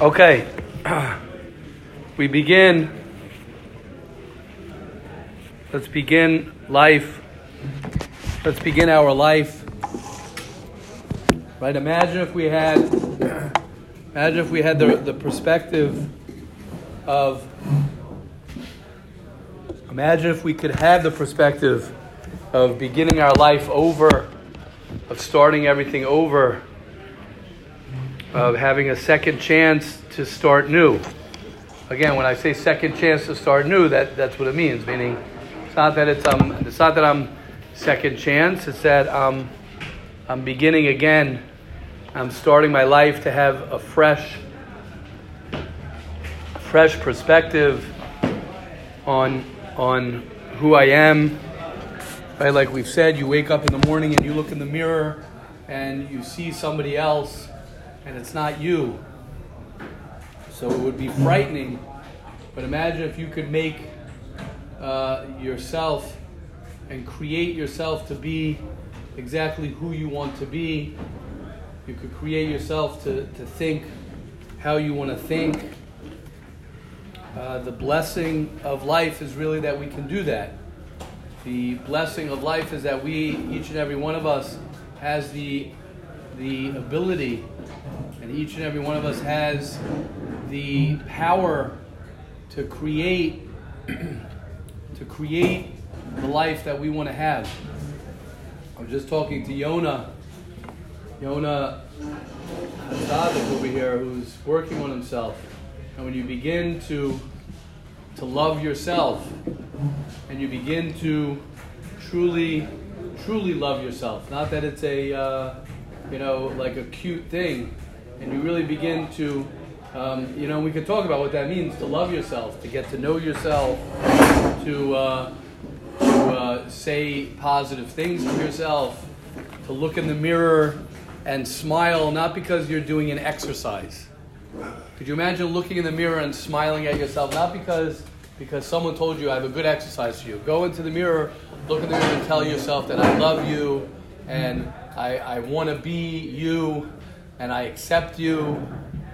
Okay, we begin. Let's begin life. Let's begin our life. Right? Imagine if we had. Imagine if we had the, the perspective of. Imagine if we could have the perspective of beginning our life over, of starting everything over of having a second chance to start new. Again, when I say second chance to start new, that, that's what it means. Meaning, it's not that it's um, it's not that I'm second chance. It's that um, I'm beginning again. I'm starting my life to have a fresh, fresh perspective on on who I am. Right, like we've said, you wake up in the morning and you look in the mirror and you see somebody else and it's not you. So it would be frightening. But imagine if you could make uh, yourself and create yourself to be exactly who you want to be. You could create yourself to, to think how you want to think. Uh, the blessing of life is really that we can do that. The blessing of life is that we, each and every one of us, has the, the ability and each and every one of us has the power to create to create the life that we want to have. I was just talking to Yona, Yona Zadik over here, who's working on himself. And when you begin to to love yourself, and you begin to truly, truly love yourself, not that it's a uh, you know like a cute thing, and you really begin to, um, you know, we could talk about what that means to love yourself, to get to know yourself, to, uh, to uh, say positive things to yourself, to look in the mirror and smile, not because you're doing an exercise. Could you imagine looking in the mirror and smiling at yourself, not because because someone told you I have a good exercise for you. Go into the mirror, look in the mirror and tell yourself that I love you and I, I want to be you and I accept you,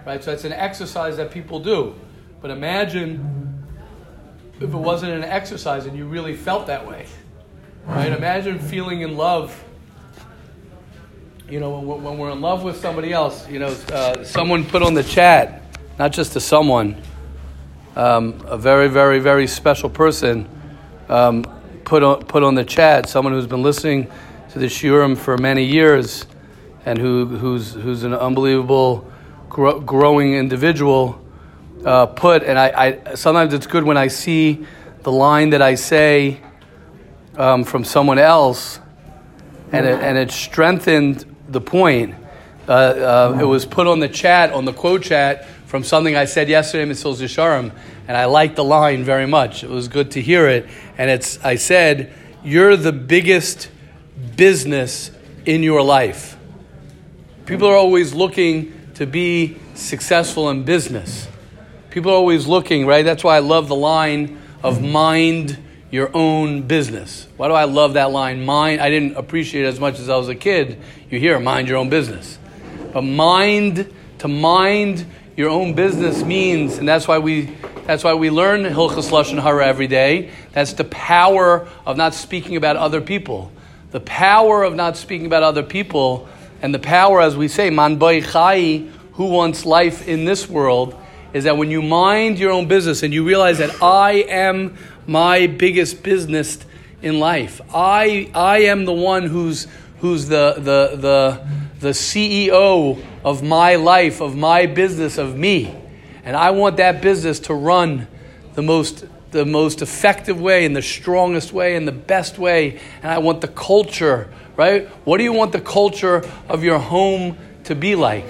right? So it's an exercise that people do. But imagine if it wasn't an exercise and you really felt that way, right? Imagine feeling in love. You know, when, we're in love with somebody else, you know, uh, someone put on the chat, not just to someone, um, a very, very, very special person um, put on put on the chat. Someone who's been listening to the Shiurim for many years and who, who's, who's an unbelievable gro- growing individual uh, put. And I, I, sometimes it's good when I see the line that I say um, from someone else, and it, and it strengthened the point. Uh, uh, it was put on the chat, on the quote chat, from something I said yesterday, Mr. Zisharim, and I liked the line very much. It was good to hear it. And it's, I said, You're the biggest business in your life. People are always looking to be successful in business. People are always looking, right? That's why I love the line of mind your own business. Why do I love that line? Mind, I didn't appreciate it as much as I was a kid. You hear, mind your own business. But mind, to mind your own business means, and that's why we that's why we learn Hilchas Lashon Hara every day. That's the power of not speaking about other people. The power of not speaking about other people and the power, as we say, man boy chai, who wants life in this world, is that when you mind your own business and you realize that I am my biggest business in life, I, I am the one who's, who's the, the, the, the CEO of my life, of my business, of me. And I want that business to run the most the most effective way and the strongest way and the best way. And I want the culture right? What do you want the culture of your home to be like,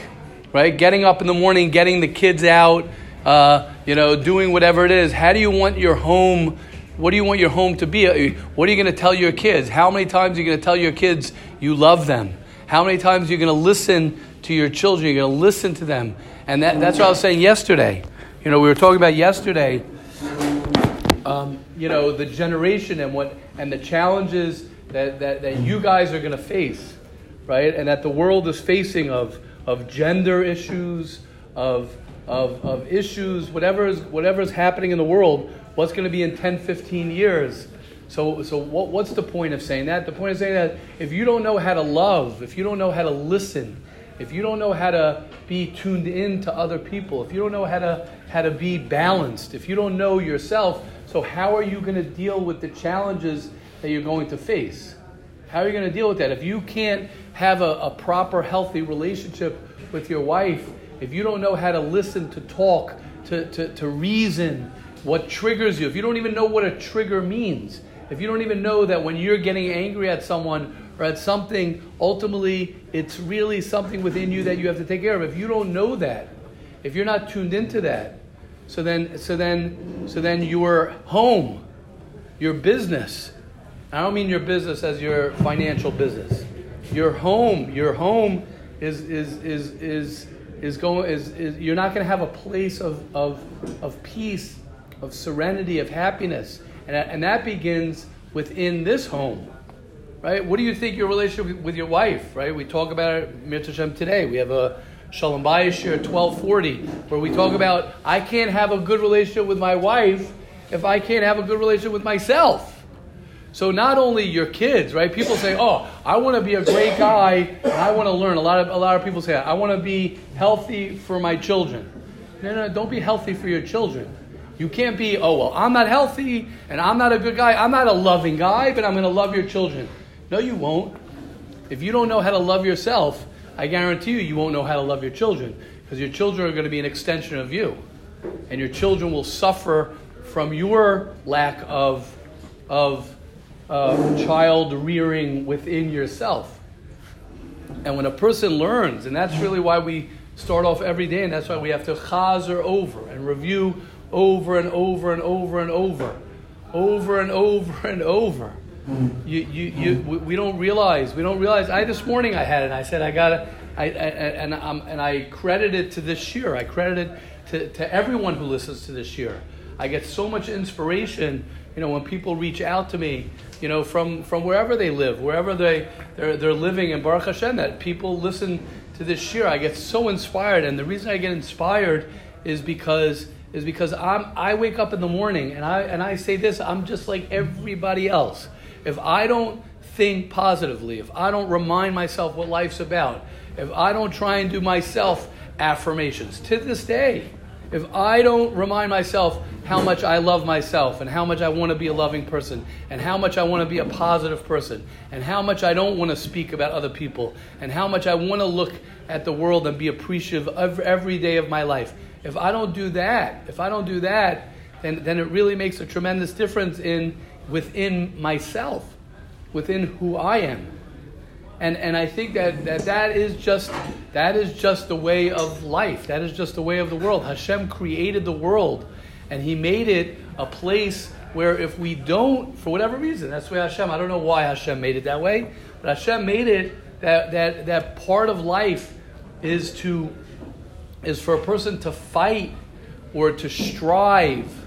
right? Getting up in the morning, getting the kids out, uh, you know, doing whatever it is. How do you want your home? What do you want your home to be? What are you going to tell your kids? How many times are you going to tell your kids you love them? How many times are you going to listen to your children? You're going to listen to them. And that, that's what I was saying yesterday. You know, we were talking about yesterday, um, you know, the generation and what and the challenges that, that, that you guys are going to face, right? And that the world is facing of, of gender issues, of, of, of issues, whatever is, whatever is happening in the world, what's going to be in 10, 15 years. So, so what, what's the point of saying that? The point of saying that if you don't know how to love, if you don't know how to listen, if you don't know how to be tuned in to other people, if you don't know how to, how to be balanced, if you don't know yourself, so how are you going to deal with the challenges that you're going to face? How are you going to deal with that? If you can't have a, a proper, healthy relationship with your wife, if you don't know how to listen, to talk, to, to, to reason, what triggers you, if you don't even know what a trigger means, if you don't even know that when you're getting angry at someone or at something, ultimately it's really something within you that you have to take care of. If you don't know that, if you're not tuned into that, so then, so then, so then your home, your business. I don't mean your business as your financial business. Your home, your home is is is is is going is, is you're not going to have a place of of of peace, of serenity, of happiness, and and that begins within this home right? What do you think your relationship with your wife, right? We talk about it, Mitzvah today. We have a Shalom Bayis here 1240, where we talk about I can't have a good relationship with my wife if I can't have a good relationship with myself. So not only your kids, right? People say, "Oh, I want to be a great guy I want to learn." A lot of a lot of people say, "I want to be healthy for my children." No, no, don't be healthy for your children. You can't be, "Oh, well, I'm not healthy and I'm not a good guy. I'm not a loving guy, but I'm going to love your children." No, you won't. If you don't know how to love yourself, I guarantee you, you won't know how to love your children because your children are going to be an extension of you. And your children will suffer from your lack of, of uh, child rearing within yourself. And when a person learns, and that's really why we start off every day, and that's why we have to chazer over and review over and over and over and over, over and over and over you, you, you, we don't realize. We don't realize. I this morning I had it. And I said I got it. I, I, and um, and I credit it to this Shiur. I credit it to, to everyone who listens to this Shiur. I get so much inspiration. You know, when people reach out to me, you know, from from wherever they live, wherever they they're, they're living in Baruch Hashem, that people listen to this Shiur. I get so inspired, and the reason I get inspired is because is because I'm I wake up in the morning and I and I say this. I'm just like everybody else if I don't think positively, if I don't remind myself what life's about, if I don't try and do myself affirmations to this day, if I don't remind myself how much I love myself and how much I want to be a loving person and how much I want to be a positive person and how much I don't want to speak about other people and how much I want to look at the world and be appreciative of every day of my life. If I don't do that, if I don't do that, then, then it really makes a tremendous difference in, within myself, within who I am. And, and I think that, that that is just that is just the way of life. That is just the way of the world. Hashem created the world and he made it a place where if we don't, for whatever reason, that's the way Hashem, I don't know why Hashem made it that way, but Hashem made it that, that, that part of life is to is for a person to fight or to strive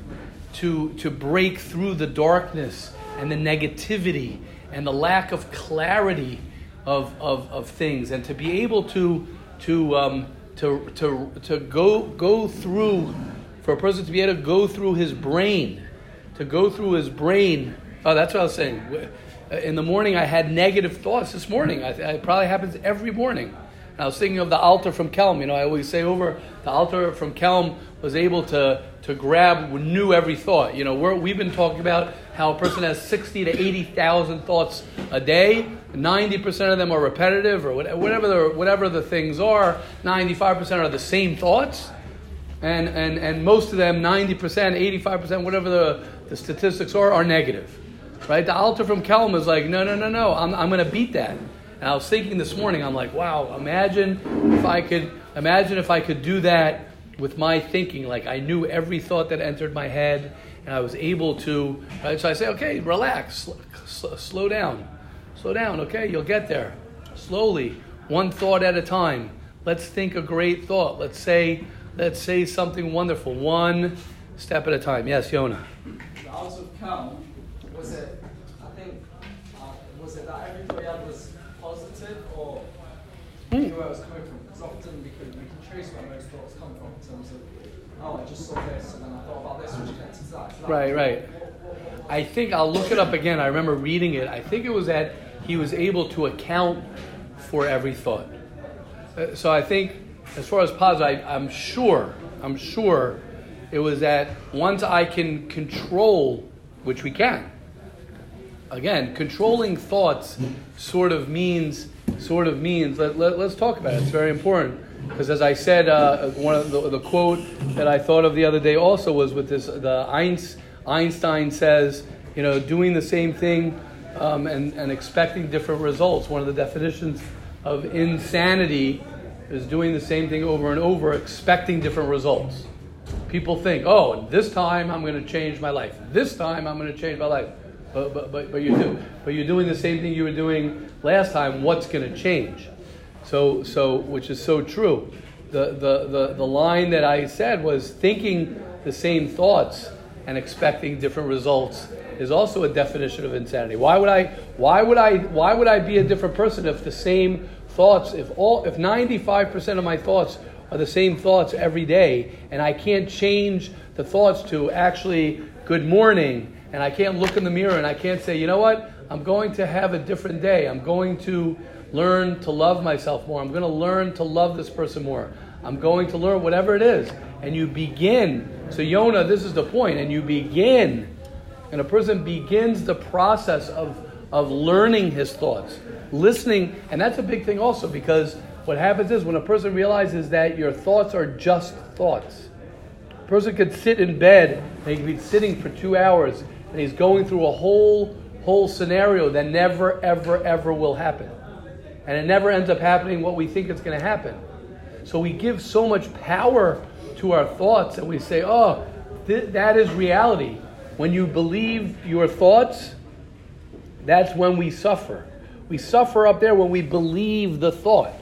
to, to break through the darkness and the negativity and the lack of clarity of, of, of things and to be able to, to, um, to, to, to go, go through, for a person to be able to go through his brain, to go through his brain. Oh, that's what I was saying. In the morning, I had negative thoughts this morning. It probably happens every morning. And I was thinking of the Alter from Kelm. You know, I always say over the Alter from Kelm was able to to grab knew every thought. You know, we have been talking about how a person has sixty to eighty thousand thoughts a day. Ninety percent of them are repetitive, or whatever the whatever the things are. Ninety five percent are the same thoughts, and and and most of them, ninety percent, eighty five percent, whatever the, the statistics are, are negative. Right? The Alter from Kelm is like, no, no, no, no. I'm I'm going to beat that. And I was thinking this morning, I'm like, wow, imagine if I could imagine if I could do that with my thinking. Like I knew every thought that entered my head, and I was able to. Right? So I say, okay, relax, sl- sl- slow down, slow down. Okay, you'll get there slowly, one thought at a time. Let's think a great thought. Let's say, let's say something wonderful, one step at a time. Yes, Yona. The house of was? I think was it that everybody was positive or mm. where I was coming from? Because often we can, we can trace where those thoughts come from in terms of, oh, I just saw this and then I thought about this, which to that. that. Right, right. I think I'll look it up again. I remember reading it. I think it was that he was able to account for every thought. Uh, So I think, as far as positive, I, I'm sure, I'm sure it was that once I can control, which we can. Again, controlling thoughts sort of means, sort of means. Let, let, us talk about it. It's very important because, as I said, uh, one of the, the quote that I thought of the other day also was with this. The Einstein, says, you know, doing the same thing um, and, and expecting different results. One of the definitions of insanity is doing the same thing over and over, expecting different results. People think, oh, this time I'm going to change my life. This time I'm going to change my life. But, but, but, but, you do, but you're doing the same thing you were doing last time. What's going to change? So, so, which is so true. The, the, the, the line that I said was thinking the same thoughts and expecting different results is also a definition of insanity. Why would I, why would I, why would I be a different person if the same thoughts, if all, if 95% of my thoughts are the same thoughts every day, and I can't change the thoughts to actually good morning, and I can't look in the mirror and I can't say, you know what, I'm going to have a different day. I'm going to learn to love myself more. I'm going to learn to love this person more. I'm going to learn whatever it is. And you begin. So, Yona, this is the point. And you begin. And a person begins the process of, of learning his thoughts, listening. And that's a big thing also because what happens is when a person realizes that your thoughts are just thoughts, a person could sit in bed he could be sitting for two hours and he's going through a whole whole scenario that never ever ever will happen. And it never ends up happening what we think it's going to happen. So we give so much power to our thoughts and we say oh th- that is reality. When you believe your thoughts that's when we suffer. We suffer up there when we believe the thought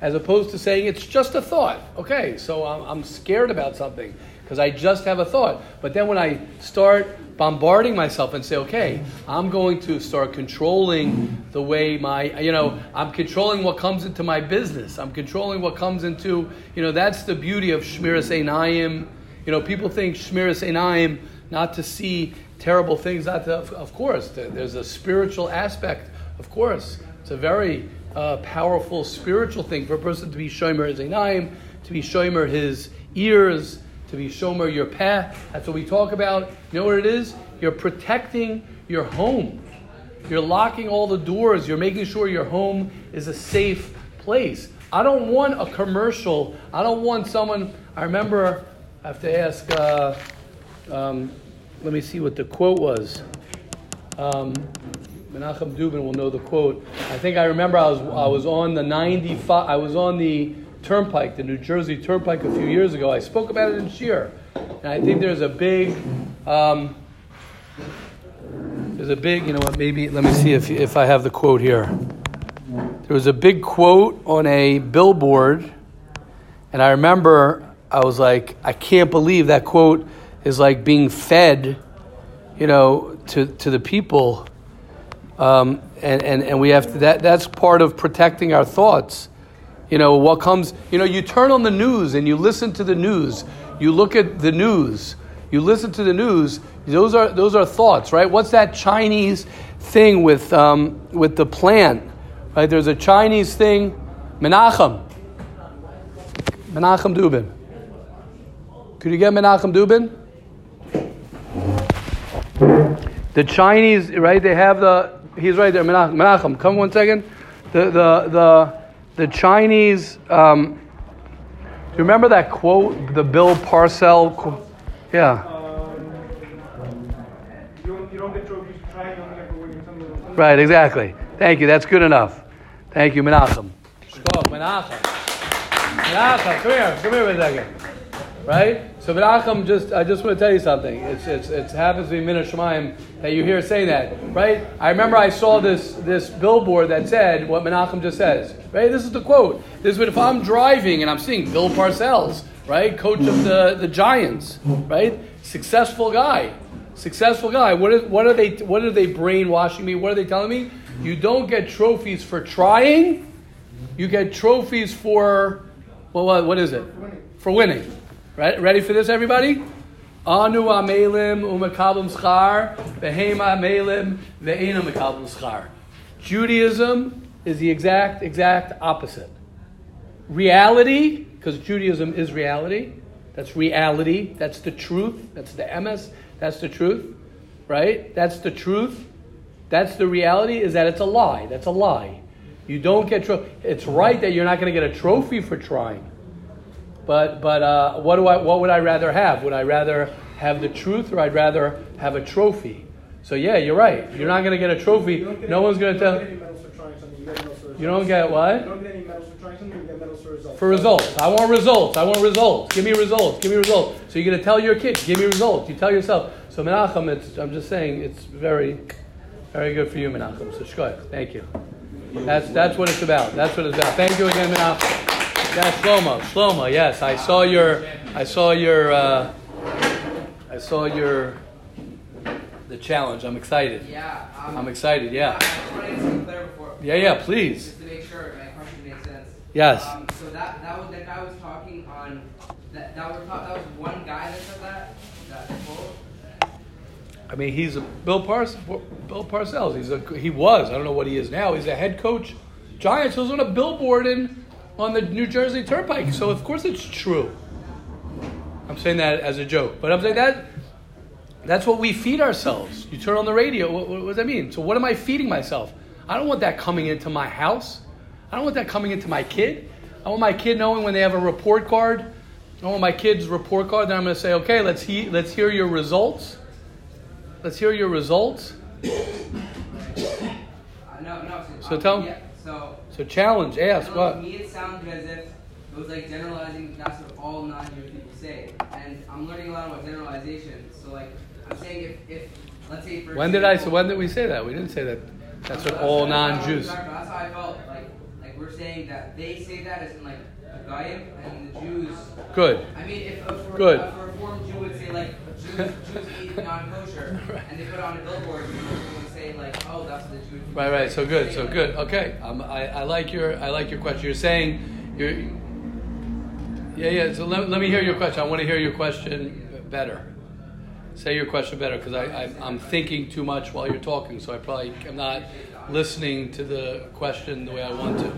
as opposed to saying it's just a thought. Okay so i'm, I'm scared about something because I just have a thought. But then when I start bombarding myself and say, okay, I'm going to start controlling the way my, you know, I'm controlling what comes into my business. I'm controlling what comes into, you know, that's the beauty of Shmiras Einayim. You know, people think Shmiras Einayim, not to see terrible things, not to, of course, there's a spiritual aspect, of course. It's a very uh, powerful spiritual thing for a person to be Shomer his Einayim, to be Shomer his ears, to be shomer your path. That's what we talk about. You know what it is? You're protecting your home. You're locking all the doors. You're making sure your home is a safe place. I don't want a commercial. I don't want someone. I remember. I have to ask. Uh, um, let me see what the quote was. Um, Menachem Dubin will know the quote. I think I remember I was I was on the 95. I was on the Turnpike, the New Jersey Turnpike, a few years ago. I spoke about it in Shiur, and I think there's a big, um, there's a big, you know what? Maybe let me see if if I have the quote here. There was a big quote on a billboard, and I remember I was like, I can't believe that quote is like being fed, you know, to to the people. Um, and, and, and we have to, that, that's part of protecting our thoughts. You know, what comes, you know, you turn on the news and you listen to the news. You look at the news. You listen to the news. Those are, those are thoughts, right? What's that Chinese thing with, um, with the plant? Right? There's a Chinese thing, Menachem. Menachem Dubin. Could you get Menachem Dubin? The Chinese, right? They have the, he's right there, Menachem. Menachem, come one second. The, the, the, the Chinese, um, do you remember that quote, the Bill Parcell? Qu- yeah. Right, exactly. Thank you. That's good enough. Thank you, Menachem. Menachem. Menachem, come here. Come here for a second. Right? So Menachem, just I just want to tell you something. It's it's it happens to be Min Shemaim that you hear saying that, right? I remember I saw this this billboard that said what Menachem just says. Right? This is the quote. This is what if I'm driving and I'm seeing Bill Parcells, right, coach of the the Giants, right, successful guy, successful guy. What is what are they what are they brainwashing me? What are they telling me? You don't get trophies for trying. You get trophies for Well, what, what is it? For winning. Right? Ready for this, everybody? Anu amelim umakabim schar, behem amelim ve'ena makabim schar. Judaism is the exact, exact opposite. Reality, because Judaism is reality. That's reality. That's the truth. That's the emes. That's the truth. Right? That's the truth. That's the reality, is that it's a lie. That's a lie. You don't get trophy. It's right that you're not going to get a trophy for trying. But but uh, what do I what would I rather have? Would I rather have the truth or I'd rather have a trophy? So yeah, you're right. You're not going to get a trophy. No one's going to tell. You don't get what? You don't get any medals for trying something, you get medals for results. For results. I want results. I want results. Give me results. Give me results. So you're going to tell your kids, give me results. You tell yourself. So Menachem, it's, I'm just saying, it's very, very good for you, Menachem. So shkoyach. Thank you. That's, that's what it's about. That's what it's about. Thank you again, Menachem. Yes, Shlomo. Shlomo, yes. I saw your, I saw your, uh, I saw your, the challenge. I'm excited. Yeah. Um, I'm excited, yeah. I just wanted to get something clear before. Yeah, yeah, please. Just to make sure my question makes sense. Yes. Um, so that that was that guy was talking on that that was that was one guy that said that that quote. I mean, he's a Bill Pars, Bill Parcells. He's a he was. I don't know what he is now. He's a head coach. Giants. He was on a billboard in on the New Jersey Turnpike. So of course it's true. I'm saying that as a joke, but I'm saying that that's what we feed ourselves. You turn on the radio. What, what does that mean? So what am I feeding myself? I don't want that coming into my house. I don't want that coming into my kid. I want my kid knowing when they have a report card. I want my kid's report card. Then I'm going to say, okay, let's he, let's hear your results. Let's hear your results. So tell- Yeah, so. So challenge, ask what. To me, it sounded as if it was like generalizing. That's what all non-Jewish people say, and I'm learning a lot about generalization. So like, I'm saying if, if let's say for When did I? So when did we say that? We didn't say that. That's what all non-Jews. That's how I felt. Like, like we're saying that they say that as in like the Goyim and the Jews. Good. I mean, if a, for, Good. a reformed Jew would say like Jews, Jews eat non-kosher, and they put on a billboard, would say like, oh, that's the Jewish. Right, right. So good. So good. Okay. Um, I, I like your I like your question. You're saying you're. Yeah, yeah. So let, let me hear your question. I want to hear your question better. Say your question better because I, I I'm thinking too much while you're talking, so I probably am not listening to the question the way I want to.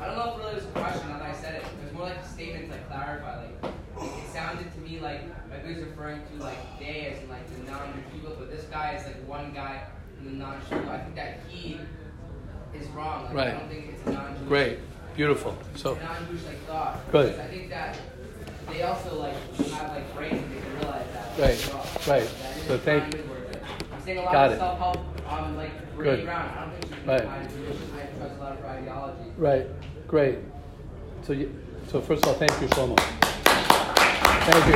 I don't know if it really was a question I said it. It was more like a statement to like clarify. Like it sounded to me like was referring to like they as in like the non-Jewish people, but this guy is like one guy in the non-Jewish people. I think that he is wrong. Like, Right. I don't think it's non-Jewish. Great. Beautiful. So non-Jewish like thought. Good. I think that they also like have like brains and they can realize that. Right, well. right. That So thank- kind of worth it. I'm saying a lot Got of self-help um like. Brene Brown. I don't think she's Right. kind of Jewish. I trust a lot of her ideology. Right, great. So, you, so first of all, thank you, Shlomo. Thank you,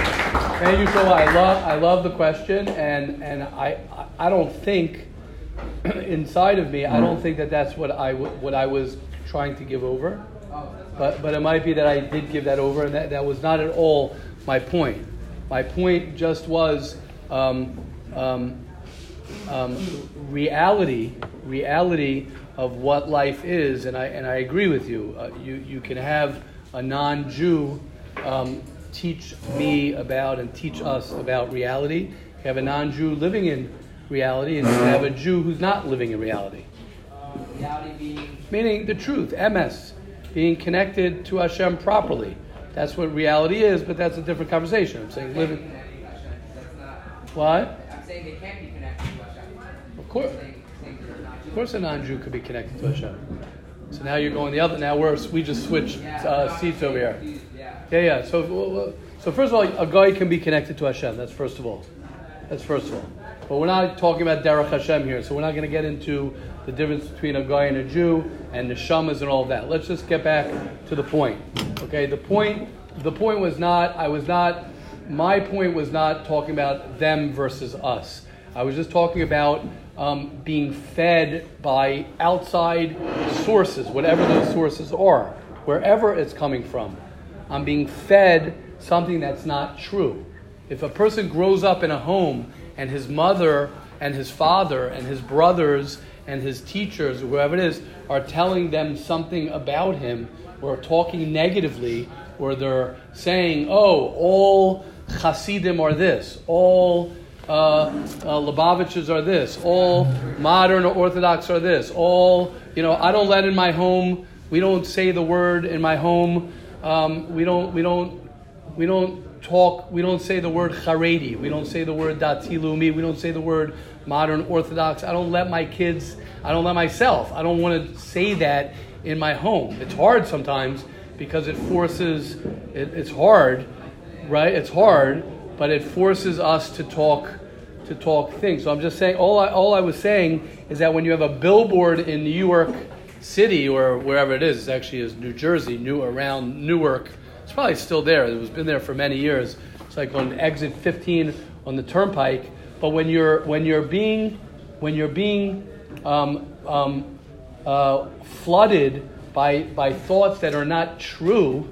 thank you, Shlomo. I love, I love the question, and and I, I don't think inside of me, I don't think that that's what I what I was trying to give over. But but it might be that I did give that over, and that, that was not at all my point. My point just was um, um, um, reality, reality of what life is, and I and I agree with you. Uh, you you can have a non-Jew um, teach me about and teach us about reality. You have a non-Jew living in reality, and you have a Jew who's not living in reality Reality being meaning the truth, emes, being connected to Hashem properly. That's what reality is, but that's a different conversation. I'm saying living. connected to That's not. What? I'm saying they can't be connected to Hashem. Of course, I'm saying, saying they're not of course, a non-Jew could be connected to Hashem. So now you're going the other. Now we're we just switched uh, seats over here. Yeah. Yeah. So, so first of all, a goy can be connected to Hashem. That's first of all. That's first of all. But we're not talking about Derech Hashem here, so we're not going to get into the difference between a goy and a Jew and the shamas and all that. Let's just get back to the point. Okay, the point. The point was not. I was not. My point was not talking about them versus us. I was just talking about um, being fed by outside sources, whatever those sources are, wherever it's coming from. I'm being fed something that's not true. If a person grows up in a home and his mother and his father and his brothers and his teachers, whoever it is, are telling them something about him or talking negatively, or they're saying, oh, all Hasidim are this, all uh, uh, are this, all modern Orthodox are this, all, you know, I don't let in my home, we don't say the word in my home, um, we don't, we don't, we don't talk, we don't say the word Haredi, we don't say the word Dati Leumi, we don't say the word modern Orthodox. I don't let my kids, I don't let myself, I don't want to say that in my home. It's hard sometimes because it forces, it, it's hard, right? It's hard, but it forces us to talk, to talk things. So I'm just saying, all I, all I was saying is that when you have a billboard in New York City or wherever it is, it actually is New Jersey, new around Newark. It's probably still there. It was been there for many years. It's like on exit 15 on the turnpike. But when you're when you're being when you're being um, um, uh, flooded by by thoughts that are not true,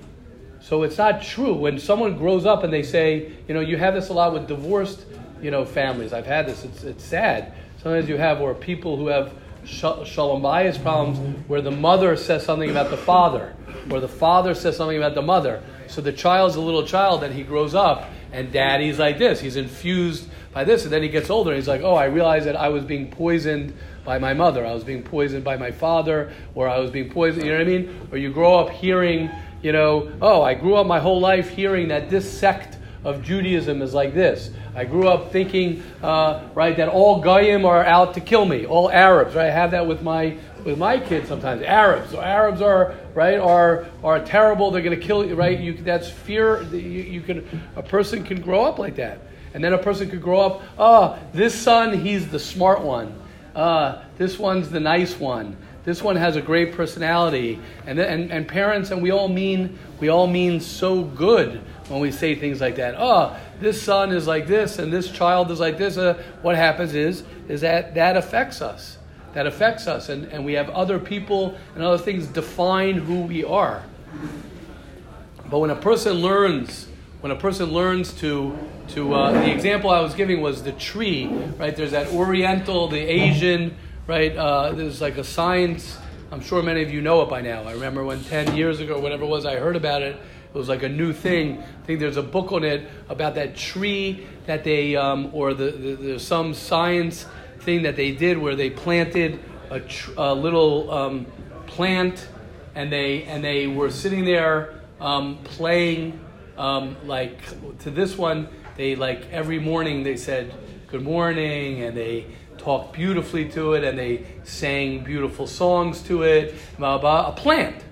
so it's not true. When someone grows up and they say, you know, you have this a lot with divorced, you know, families. I've had this. It's it's sad. Sometimes you have or people who have shalom bayis problems where the mother says something about the father, or the father says something about the mother. So the child's a little child and he grows up and daddy's like this. He's infused by this, and then he gets older and he's like, oh, I realized that I was being poisoned by my mother, I was being poisoned by my father, or I was being poisoned. You know what I mean? Or you grow up hearing, you know, oh, I grew up my whole life hearing that this sect of Judaism is like this. I grew up thinking, uh, right, that all Goyim are out to kill me, all Arabs. Right, I have that with my with my kids sometimes. Arabs, so Arabs are right are are terrible. They're going to kill you. Right, you that's fear. You, you can a person can grow up like that, and then a person could grow up. Oh, this son, he's the smart one. Uh, this one's the nice one. This one has a great personality, and, and and parents and we all mean we all mean so good when we say things like that. Oh, this son is like this, and this child is like this. Uh, what happens is is that that affects us. That affects us, and, and we have other people and other things define who we are. But when a person learns, when a person learns to to uh, the example I was giving was the tree, right? There's that Oriental, the Asian, right? Uh, there's like a science. I'm sure many of you know it by now. I remember when 10 years ago, whatever it was, I heard about it. It was like a new thing. I think there's a book on it about that tree that they, um, or the, the, there's some science thing that they did where they planted a, tr- a little um, plant, and they and they were sitting there um, playing um, like to this one. They like every morning they said good morning, and they talked beautifully to it, and they sang beautiful songs to it. Blah, blah, a plant.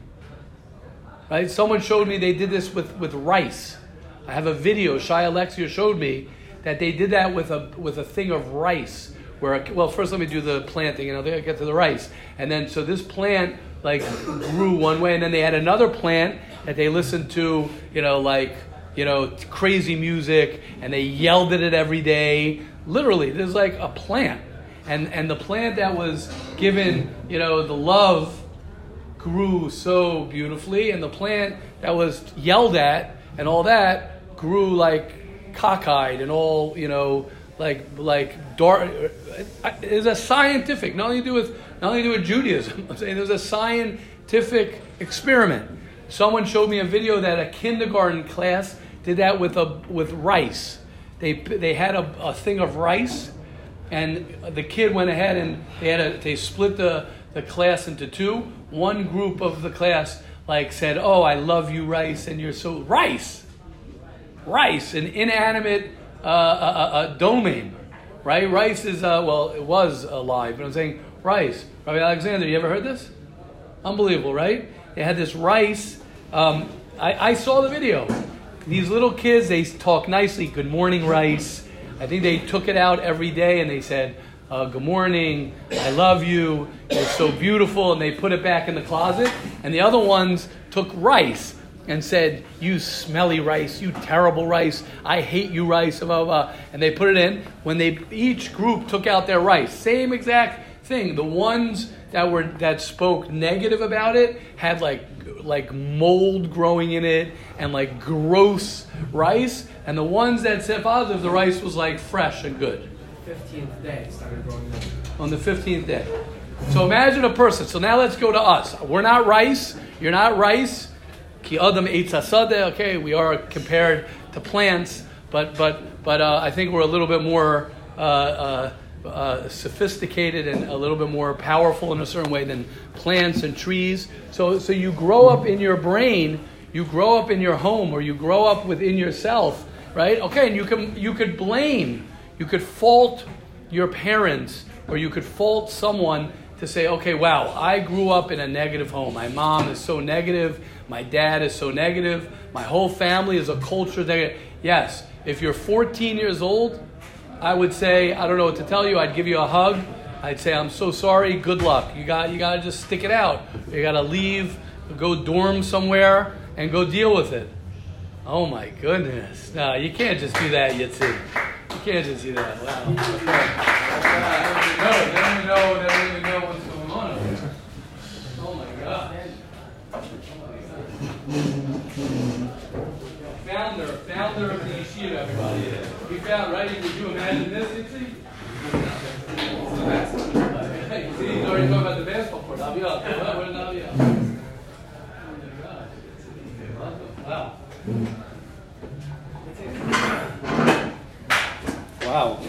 Right? Someone showed me they did this with, with rice. I have a video. Shai Alexia showed me that they did that with a with a thing of rice. Where well, first let me do the planting, and I'll get to the rice, and then so this plant like grew one way, and then they had another plant that they listened to, you know, like you know, crazy music, and they yelled at it every day. Literally, there's like a plant, and and the plant that was given, you know, the love grew so beautifully, and the plant that was yelled at and all that grew like cockeyed and all, you know, like like dark. Uh, it's a scientific, not only do with not only do with Judaism. I'm saying there's a scientific experiment. Someone showed me a video that a kindergarten class did that with a with rice. They they had a, a thing of rice, and the kid went ahead and they had a, they split the the class into two. One group of the class like said, "Oh, I love you, rice, and you're so rice, rice, an inanimate uh, a, a, a domain, right? Rice is uh, well, it was alive, but I'm saying rice. Rabbi Alexander, you ever heard this? Unbelievable, right? They had this rice. Um, I, I saw the video. These little kids, they talk nicely. Good morning, rice. I think they took it out every day and they said, uh, good morning, I love you, it's so beautiful, and they put it back in the closet. And the other ones took rice and said, You smelly rice, you terrible rice, I hate you, rice, blah, blah, blah. And they put it in. When they each group took out their rice, same exact thing. The ones that were that spoke negative about it had like like mold growing in it and like gross rice. And the ones that said positive, the rice was like fresh and good. 15th day it started growing up. On the 15th day. So imagine a person. So now let's go to us. We're not rice. You're not rice. Ki adam eitzasadeh. Okay, we are compared to plants, but but but uh, I think we're a little bit more uh, uh, uh, sophisticated and a little bit more powerful in a certain way than plants and trees. So so you grow up in your brain. You grow up in your home, or you grow up within yourself, right? Okay, and you can you could blame, you could fault your parents, or you could fault someone to say, okay, wow, I grew up in a negative home. My mom is so negative. My dad is so negative. My whole family is a culture that, yes, if you're 14 years old, I would say, I don't know what to tell you. I'd give you a hug. I'd say, I'm so sorry. Good luck. You got, you got to just stick it out. You got to leave, go dorm somewhere, and go deal with it. Oh my goodness. No, you can't just do that, Yitzi. You can't just do that. Wow. Okay. They don't even know. They don't know what's going on over there. Oh my God. Founder, founder of the yeshiva, everybody. We found, right? Did you imagine this, Yitzi? Hey, you see, he's already talking about the basketball court. Aviyah. Where's Aviyah? Oh my God. Wow. Wow.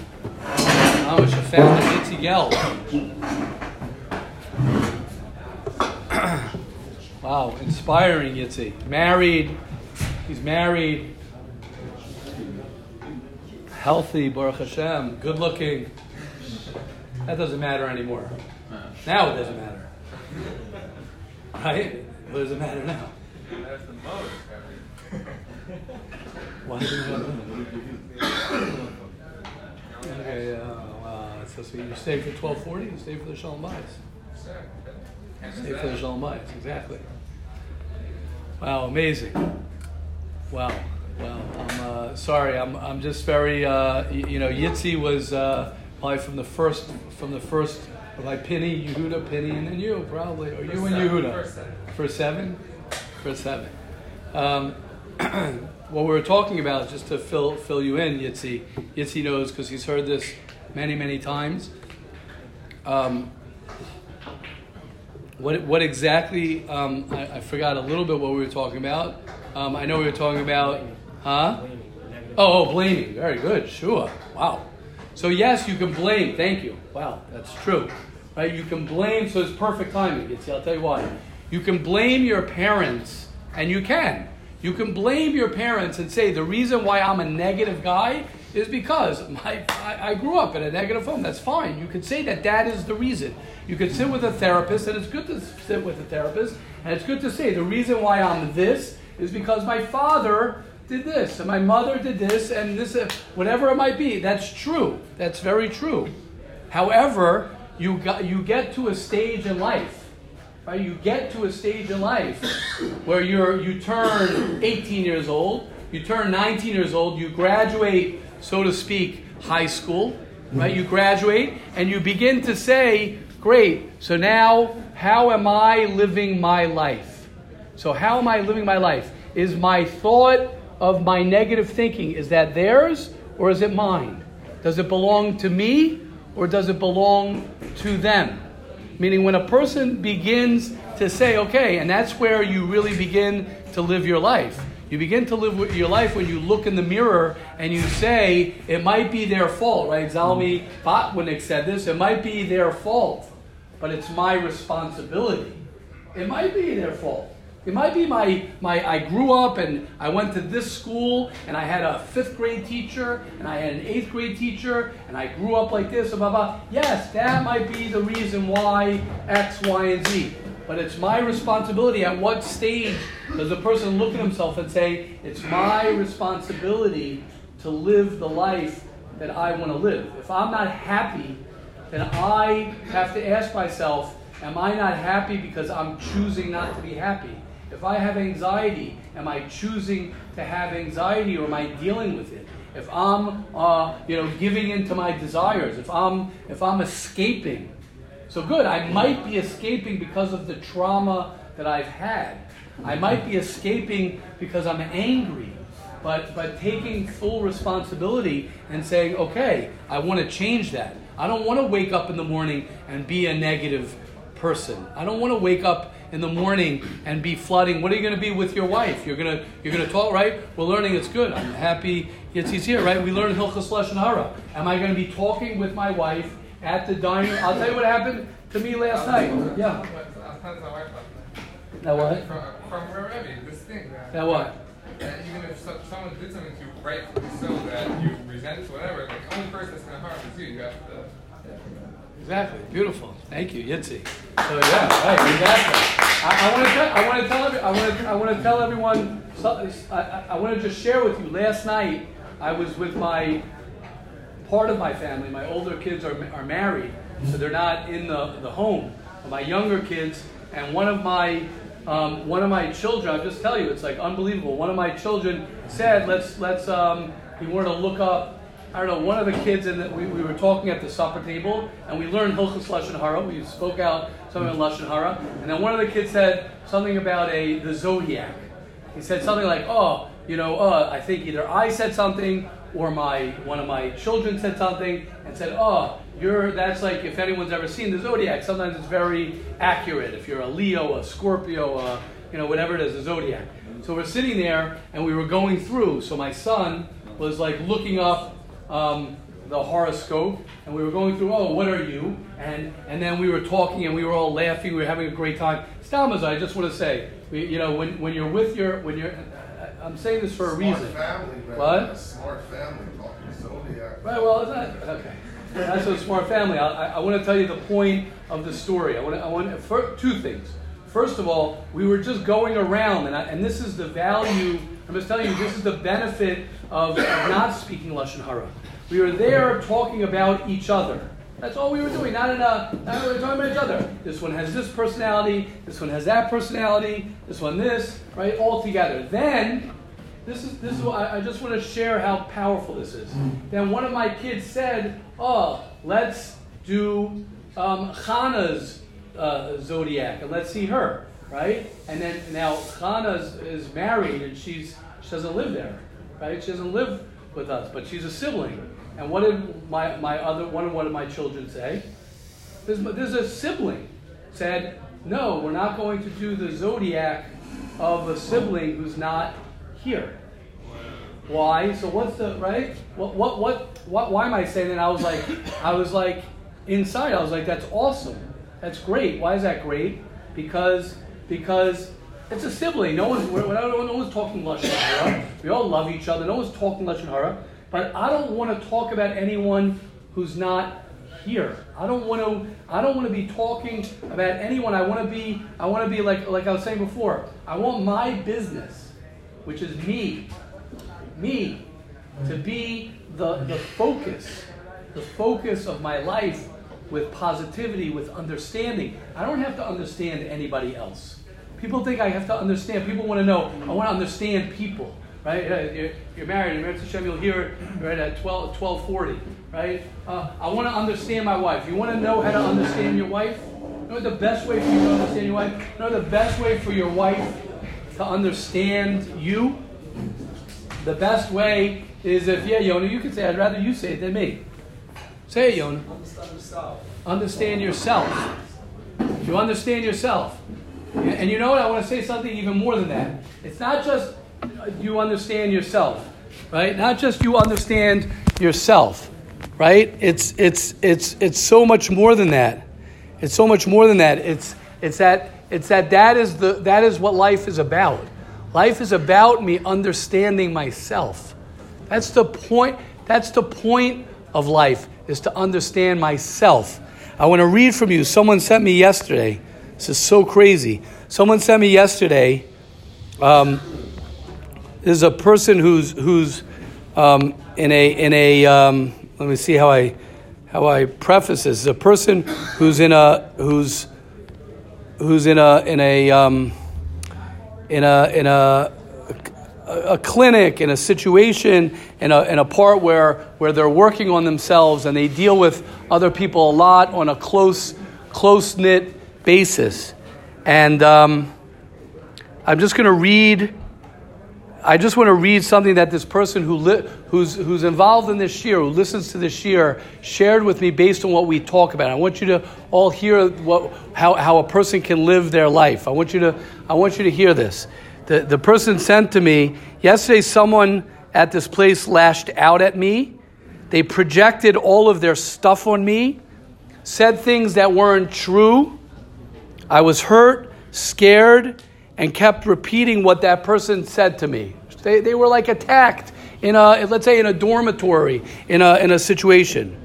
I wish I found the Yitzi Gel. wow, inspiring Yitzi. Married. He's married. Healthy, Baruch Hashem. Good looking. That doesn't matter anymore. Now it doesn't matter. Right? What does it matter now? That's the most. Why does it matter? Okay, wow, that's so sweet. You stay for twelve forty. You stay for the Shalom Bayis. Stay for the Shalom Bayis, exactly. Wow, amazing. Wow, wow. I'm uh, sorry. I'm I'm just very. Uh, y- you know, Yitzi was uh, probably from the first from the first like Penny, Yehuda, Penny, and then you probably, or you and Yehuda. First seven. For seven? For seven. Um, what we were talking about, just to fill, fill you in, Yitzi, Yitzi knows because he's heard this many, many times. Um, what, what exactly, um, I, I forgot a little bit what we were talking about. Um, I know we were talking about, huh? Oh, oh, blaming. Very good. Sure. Wow. So, yes, you can blame. Thank you. Wow, that's true. Right? You can blame, so it's perfect timing. It's, I'll tell you why. You can blame your parents, and you can. You can blame your parents and say, the reason why I'm a negative guy is because my, I, I grew up in a negative home. That's fine. You could say that that is the reason. You could sit with a therapist, and it's good to sit with a therapist, and it's good to say, the reason why I'm this is because my father did this, and my mother did this, and this, uh, whatever it might be. That's true. That's very true. However, you got, you get to a stage in life, right? You get to a stage in life where you're you turn 18 years old, you turn 19 years old, you graduate, so to speak, high school, right? You graduate and you begin to say, "Great. So now, how am I living my life?" So how am I living my life? Is my thought of my negative thinking is that theirs or is it mine? Does it belong to me or does it belong to them? Meaning when a person begins to say, okay, and that's where you really begin to live your life. You begin to live your life when you look in the mirror and you say, it might be their fault, right? Zalmi Botwinick said this, it might be their fault, but it's my responsibility. It might be their fault. It might be my, my I grew up and I went to this school and I had a fifth grade teacher and I had an eighth grade teacher and I grew up like this blah blah. Yes, that might be the reason why X, Y, and Z. But it's my responsibility. At what stage does a person look at himself and say, it's my responsibility to live the life that I want to live? If I'm not happy, then I have to ask myself, am I not happy because I'm choosing not to be happy? If I have anxiety, am I choosing to have anxiety or am I dealing with it? If I'm, uh, you know, giving into my desires, if I'm, if I'm escaping, so good. I might be escaping because of the trauma that I've had. I might be escaping because I'm angry. but but taking full responsibility and saying, okay, I want to change that. I don't want to wake up in the morning and be a negative person. I don't want to wake up in the morning and be flooding. What are you going to be with your wife? You're going to you're going to talk, right? We're learning. It's good. I'm happy. Yes, he's here, right? We learn Hilchas Lashon Hara. Am I going to be talking with my wife at the diner? I'll tell you what happened to me last night. Yeah. I was telling about that. Now what? From, from wherever, this thing that, Now what? that even if so, someone did something to you rightfully so that you resent whatever, the only person that's going to harm is you. You have to. Exactly. Beautiful. Thank you, Yitzi. So yeah, right. Exactly. I, want to tell. I want to tell. I want to. I want to tell everyone. I, I want to just share with you. Last night, I was with my part of my family. My older kids are, are married, so they're not in the, the home. My younger kids, and one of my um, one of my children. I'll just tell you, it's like unbelievable. One of my children said, "Let's let's." Um, he wanted to look up. I don't know. One of the kids, and we, we were talking at the supper table, and we learned Hilchas Lashon Hara. We spoke out something on Lashon Hara, and then one of the kids said something about a the zodiac. He said something like, "Oh, you know, uh, I think either I said something or my one of my children said something and said, "Oh, you're that's like if anyone's ever seen the zodiac, sometimes it's very accurate. If you're a Leo, a Scorpio, a, you know, whatever it is, the zodiac." So we're sitting there and we were going through. So my son was like looking up um, the horoscope, and we were going through, oh, what are you? And and then we were talking, and we were all laughing. We were having a great time. Stamas, I just want to say, we, you know, when, when you're with your when you're, I'm saying this for a Smart reason. family. What? A smart family talking zodiac. Right. Well, it's not okay. That's a smart family. I, I, I want to tell you the point of the story. I want to, I want for, two things. First of all, we were just going around, and, I, and this is the value. I'm just telling you, this is the benefit of, not speaking lashon hara. We were there talking about each other. That's all we were doing. Not in a. Not were talking about each other. This one has this personality. This one has that personality. This one this. Right. All together. Then this is this is what I, I just want to share how powerful this is. Then one of my kids said, "Oh, let's do um, uh, zodiac and let's see her." Right? And then now Chana is married and she's she doesn't live there, right? She doesn't live with us, but she's a sibling. And what did my, my other one one of my children say? There's, there's a sibling said, "No, we're not going to do the zodiac of a sibling who's not here." Why? So what's the right? What what what what? Why am I saying that? I was like, I was like, inside, I was like, that's awesome. That's great. Why is that great? Because because it's a sibling. No one's we're, we're no one's talking lashon hara. We all love each other. No one's talking lashon hara. But I don't want to talk about anyone who's not here. I don't want to. I don't want to be talking about anyone. I want to be. I want to be like like I was saying before. I want my business, which is me, me, to be the the focus, the focus of my life with positivity, with understanding. I don't have to understand anybody else. People think I have to understand. People want to know. I want to understand people, right? Yeah, You're, you're married. You're married to Hashem. You'll hear it right at 12, 1240, right? Uh, I want to understand my wife. You want to know how to understand your wife? You know the best way for you to understand your wife? You know the best way for your wife to understand you? The best way is if, yeah, Yona, you can say, I'd rather you say it than me. Say it, Yona. Understand yourself. Understand yourself. If You understand yourself. And, you know what? I want to say something even more than that. It's not just you understand yourself, right? Not just you understand yourself, right? It's it's it's it's so much more than that. It's so much more than that. It's it's that it's that that is the that is what life is about. Life is about me understanding myself. That's the point. That's the point of life is to understand myself. I want to read from you. Someone sent me yesterday. This is so crazy. Someone sent me yesterday. Um, this is a person who's who's um, in a in a. Um, let me see how I how I preface this. Is a person who's in a who's who's in a in a um, in a in a a clinic in a situation in a, in a part where where they're working on themselves and they deal with other people a lot on a close close knit basis and um, I'm just going to read I just want to read something that this person who li- who's, who's involved in this shiur, who listens to this shiur, shared with me based on what we talk about. I want you to all hear what, how, how a person can live their life. I want you to, I want you to hear this. The, the person sent to me yesterday, someone at this place lashed out at me. They projected all of their stuff on me, said things that weren't true. I was hurt, scared, and kept repeating what that person said to me. They, they were like attacked in a, let's say, in a dormitory, in a, in a situation.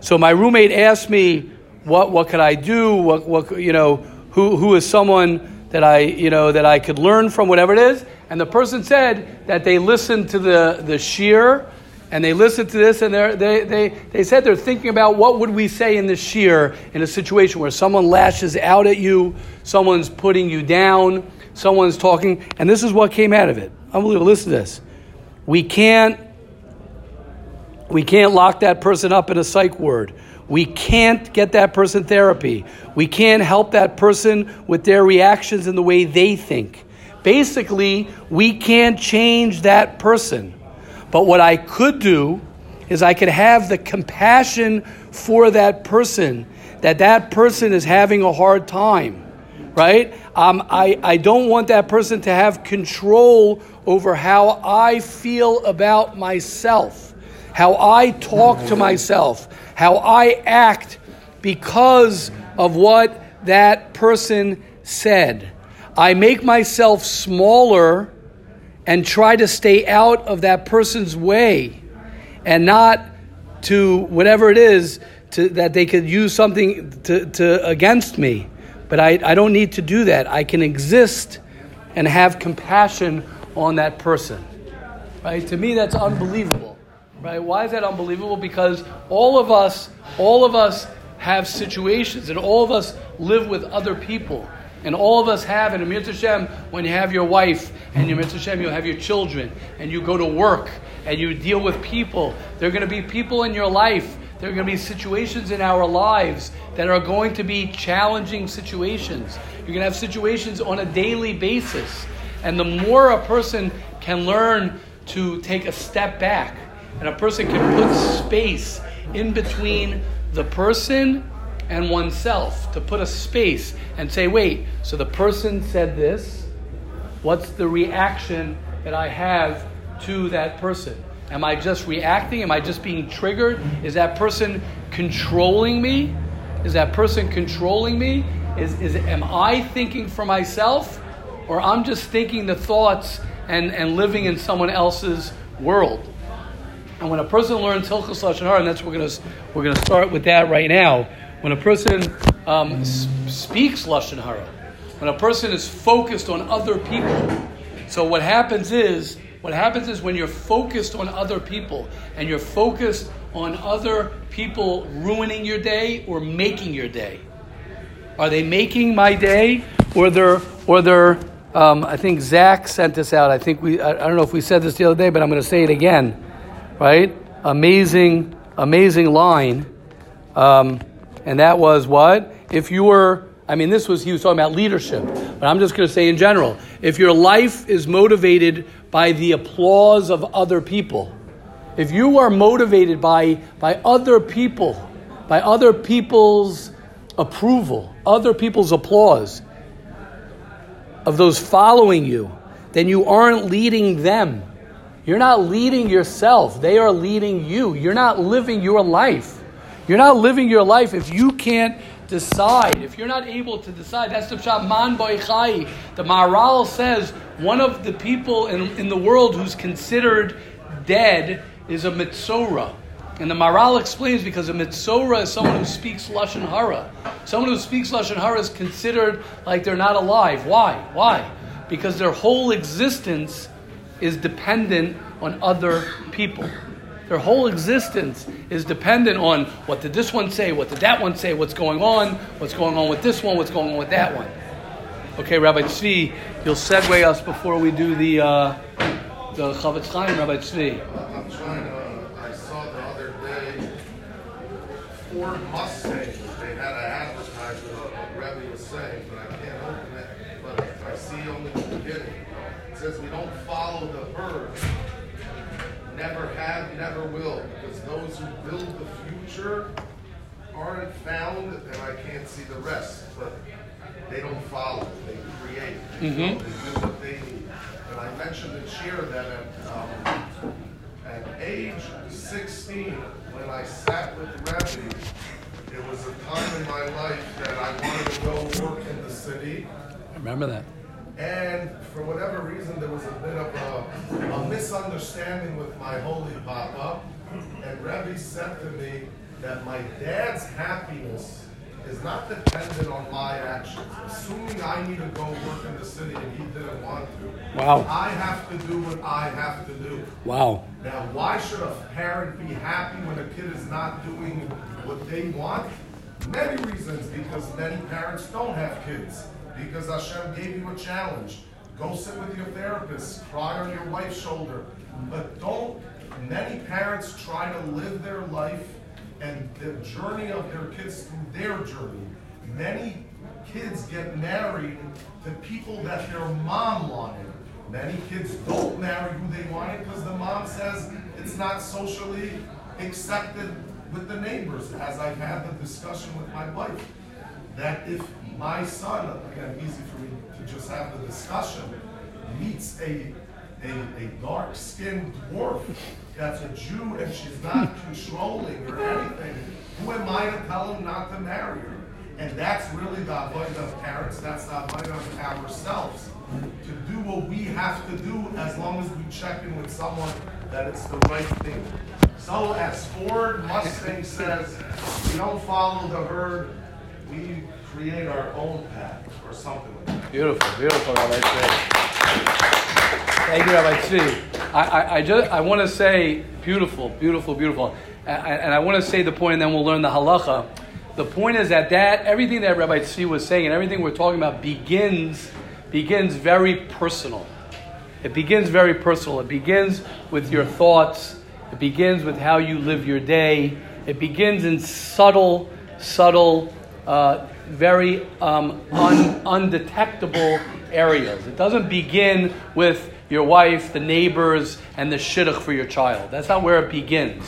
So my roommate asked me, what, what could I do? What, what, you know, who, who is someone that I, you know, that I could learn from, whatever it is? And the person said that they listened to the, the shiur and they listened to this and they, they, they said they're thinking about what would we say in the shiur in a situation where someone lashes out at you, someone's putting you down, someone's talking, and this is what came out of it. Unbelievable. Listen to this. We can't we can't lock that person up in a psych ward. We can't get that person therapy. We can't help that person with their reactions and the way they think. Basically, we can't change that person. But what I could do is I could have the compassion for that person, that that person is having a hard time, right? Um, I, I don't want that person to have control over how I feel about myself, how I talk to myself, how I act because of what that person said. I make myself smaller and try to stay out of that person's way and not to whatever it is to, that they could use something to, to against me. But I, I don't need to do that. I can exist and have compassion on that person. Right? To me, that's unbelievable. Right? Why is that unbelievable? Because all of us, all of us have situations, and all of us live with other people. And all of us have, and Amir Hashem, when you have your wife, and Amir Hashem, you have your children, and you go to work, and you deal with people, there are going to be people in your life, there are going to be situations in our lives that are going to be challenging situations. You're going to have situations on a daily basis. And the more a person can learn to take a step back, and a person can put space in between the person and oneself, to put a space and say, wait, so the person said this. What's the reaction that I have to that person? Am I just reacting? Am I just being triggered? Is that person controlling me? Is that person controlling me? Is, is am I thinking for myself? Or I'm just thinking the thoughts and, and living in someone else's world? And when a person learns Hilchos Lashon Hara, and that's what we're going to we're going to start with that right now. When a person um, s- speaks lashon hara, when a person is focused on other people, so what happens is what happens is when you're focused on other people and you're focused on other people ruining your day or making your day. Are they making my day, or they're or they're? Um, I think Zach sent this out. I think we. I, I don't know if we said this the other day, but I'm going to say it again. Right? Amazing, amazing line. Um, and that was what? If you were, I mean, this was, he was talking about leadership, but I'm just going to say in general, if your life is motivated by the applause of other people, if you are motivated by, by other people, by other people's approval, other people's applause, of those following you, then you aren't leading them. You're not leading yourself. They are leading you. You're not living your life. You're not living your life if you can't decide. If you're not able to decide, that's the pshat man boichai. The Maharal says one of the people in, in the world who's considered dead is a mitzora. And the Maharal explains because a mitzora is someone who speaks lashon hara. Someone who speaks lashon hara is considered like they're not alive. Why? Why? Because their whole existence is dependent on other people. Their whole existence is dependent on what did this one say, what did that one say, what's going on, what's going on with this one, what's going on with that one. Okay, Rabbi Tzvi, you'll segue us before we do the uh, the Chofetz Chaim, Rabbi Tzvi. I'm trying to, I saw the other day, Ford Mustang, they had an advertisement of Rebbe was saying, but I can't open it, but I see only the beginning. It says we don't follow follow the herd never have, never will. Because those who build the future aren't found, and I can't see the rest. But they don't follow, they create. They, Mhm. they do what they need. And I mentioned in shiur that at, um, at age 16, when I sat with Rebbe, it was a time in my life that I wanted to go work in the city. I Remember that. And for whatever reason, there was a bit of a, a misunderstanding with my holy papa. And Rebbe said to me that my dad's happiness is not dependent on my actions. Assuming I need to go work in the city and he didn't want to, Wow. I have to do what I have to do. Wow. Now, why should a parent be happy when a kid is not doing what they want? Many reasons, because many parents don't have kids. Because Hashem gave you a challenge. Go sit with your therapist, cry on your wife's shoulder. But don't, many parents try to live their life and the journey of their kids through their journey. Many kids get married to people that their mom wanted. Many kids don't marry who they wanted because the mom says it's not socially accepted with the neighbors, as I've had the discussion with my wife. That if my son, again, easy for me to just have the discussion, meets a, a, a dark skinned dwarf that's a Jew and she's not controlling or anything, who am I to tell him not to marry her? And that's really the avoid of parents, that's the avoid of ourselves. To do what we have to do as long as we check in with someone that it's the right thing. So as Ford Mustang says, we don't follow the herd, we create our own path or something like that. Beautiful, beautiful, Rabbi Tzvi. Thank you, Rabbi Tzvi. I, I, I just I want to say beautiful, beautiful, beautiful, and, and I want to say the point, and then we'll learn the halacha. The point is that that everything that Rabbi Tzvi was saying, and everything we're talking about begins begins very personal. It begins very personal. It begins with your thoughts. It begins with how you live your day. It begins in subtle, subtle, uh, very um, un- undetectable areas. It doesn't begin with your wife, the neighbors, and the shidduch for your child. That's not where it begins.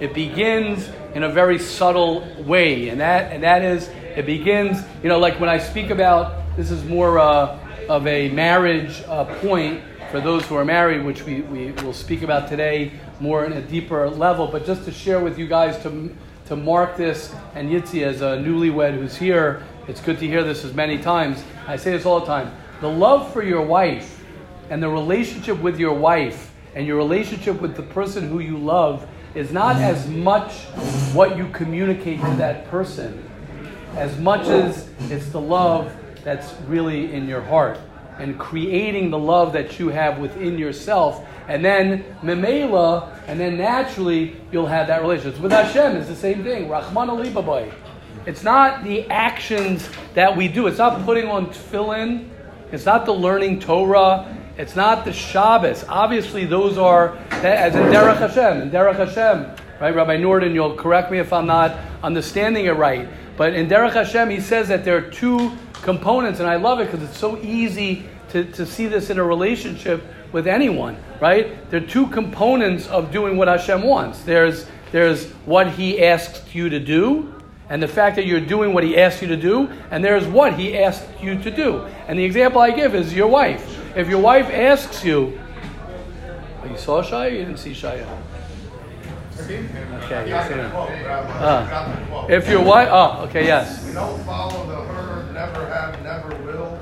It begins in a very subtle way, and that and that is it begins. You know, like when I speak about this is more uh, of a marriage uh, point for those who are married, which we, we will speak about today more in a deeper level. But just to share with you guys to to mark this and Yitzi as a newlywed who's here, it's good to hear this as many times. I say this all the time. The love for your wife and the relationship with your wife and your relationship with the person who you love is not mm-hmm. as much what you communicate to that person as much as it's the love that's really in your heart and creating the love that you have within yourself and then memela and then naturally you'll have that relationship with hashem it's the same thing rachmana liba ba'i it's not the actions that we do it's not putting on tefillin it's not the learning torah it's not the Shabbos. Obviously, those are as in Derech Hashem. In Derech Hashem, right? Rabbi Norden, you'll correct me if I'm not understanding it right. But in Derech Hashem, he says that there are two components, and I love it because it's so easy to, to see this in a relationship with anyone, right? There are two components of doing what Hashem wants. There's there's what He asks you to do, and the fact that you're doing what He asks you to do, and there's what He asks you to do. And the example I give is your wife. If your wife asks you, you saw Shia? You didn't see Shia. Okay, you uh, quote. If your wife, oh, okay, yes. We don't follow the herd, never have, never will.